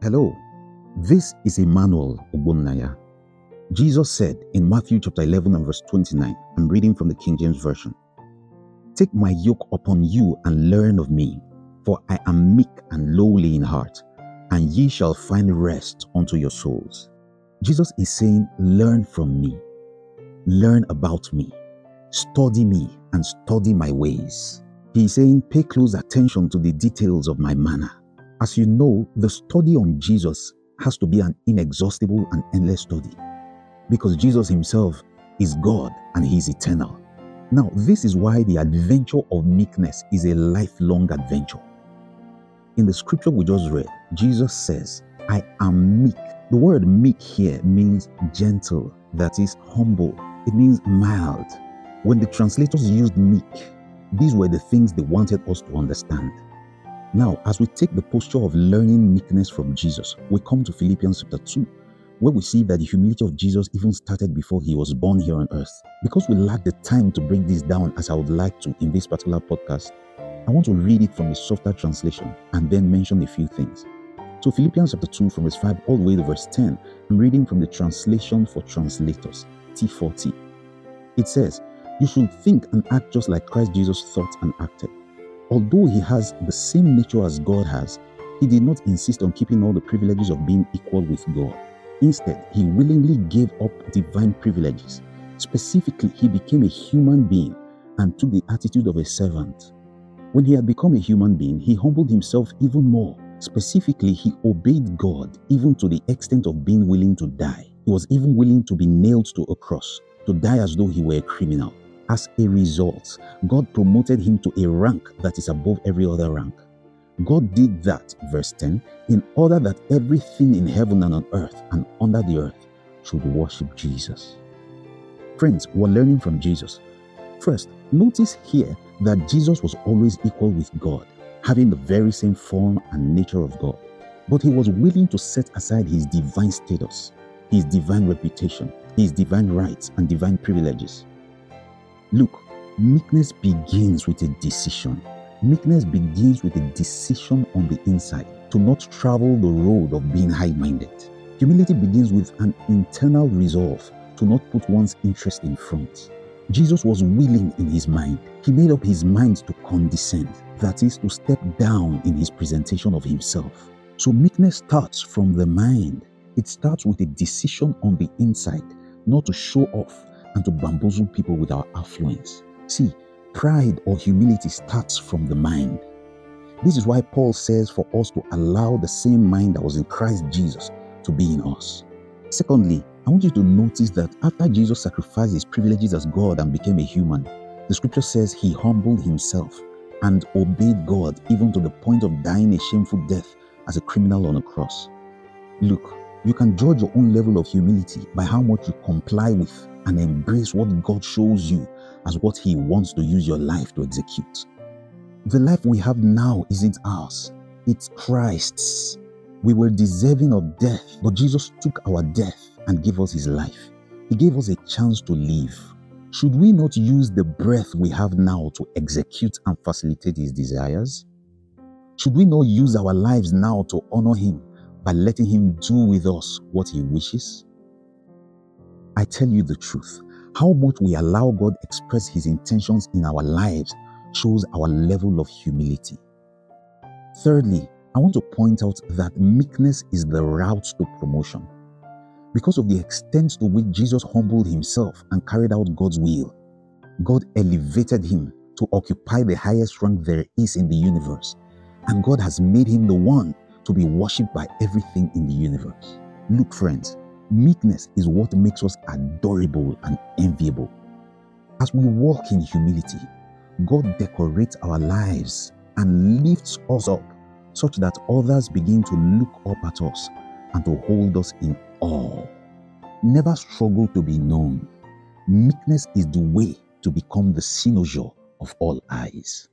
Hello, this is Emmanuel Ogbonnaya. Jesus said in Matthew chapter 11 and verse 29, I'm reading from the King James Version Take my yoke upon you and learn of me, for I am meek and lowly in heart, and ye shall find rest unto your souls. Jesus is saying, Learn from me, learn about me, study me, and study my ways. He is saying, Pay close attention to the details of my manner as you know, the study on Jesus has to be an inexhaustible and endless study because Jesus himself is God and he is eternal. Now, this is why the adventure of meekness is a lifelong adventure. In the scripture we just read, Jesus says, I am meek. The word meek here means gentle, that is humble. It means mild. When the translators used meek, these were the things they wanted us to understand. Now, as we take the posture of learning meekness from Jesus, we come to Philippians chapter 2, where we see that the humility of Jesus even started before he was born here on earth. Because we lack the time to break this down as I would like to in this particular podcast, I want to read it from a softer translation and then mention a few things. So, Philippians chapter 2, from verse 5 all the way to verse 10, I'm reading from the translation for translators, T4T. It says, You should think and act just like Christ Jesus thought and acted Although he has the same nature as God has, he did not insist on keeping all the privileges of being equal with God. Instead, he willingly gave up divine privileges. Specifically, he became a human being and took the attitude of a servant. When he had become a human being, he humbled himself even more. Specifically, he obeyed God even to the extent of being willing to die. He was even willing to be nailed to a cross, to die as though he were a criminal. As a result, God promoted him to a rank that is above every other rank. God did that, verse 10, in order that everything in heaven and on earth and under the earth should worship Jesus. Friends, we're learning from Jesus. First, notice here that Jesus was always equal with God, having the very same form and nature of God. But he was willing to set aside his divine status, his divine reputation, his divine rights, and divine privileges. Look, meekness begins with a decision. Meekness begins with a decision on the inside to not travel the road of being high minded. Humility begins with an internal resolve to not put one's interest in front. Jesus was willing in his mind. He made up his mind to condescend, that is, to step down in his presentation of himself. So, meekness starts from the mind. It starts with a decision on the inside, not to show off, and to bamboozle people with our affluence. See, pride or humility starts from the mind. This is why Paul says for us to allow the same mind that was in Christ Jesus to be in us. Secondly, I want you to notice that after Jesus sacrificed his privileges as God and became a human, the scripture says he humbled himself and obeyed God even to the point of dying a shameful death as a criminal on a cross. Look, you can judge your own level of humility by how much you comply with and embrace what God shows you as what He wants to use your life to execute. The life we have now isn't ours, it's Christ's. We were deserving of death, but Jesus took our death and gave us His life. He gave us a chance to live. Should we not use the breath we have now to execute and facilitate His desires? Should we not use our lives now to honor Him by letting Him do with us what He wishes? I tell you the truth. How much we allow God express His intentions in our lives shows our level of humility. Thirdly, I want to point out that meekness is the route to promotion. Because of the extent to which Jesus humbled himself and carried out God's will, God elevated him to occupy the highest rank there is in the universe. And God has made him the one to be worshipped by everything in the universe. Look, friends, meekness is what makes us adorable and enviable. As we walk in humility, God decorates our lives and lifts us up such that others begin to look up at us and to hold us in awe. Never struggle to be known. Meekness is the way to become the cynosure of all eyes.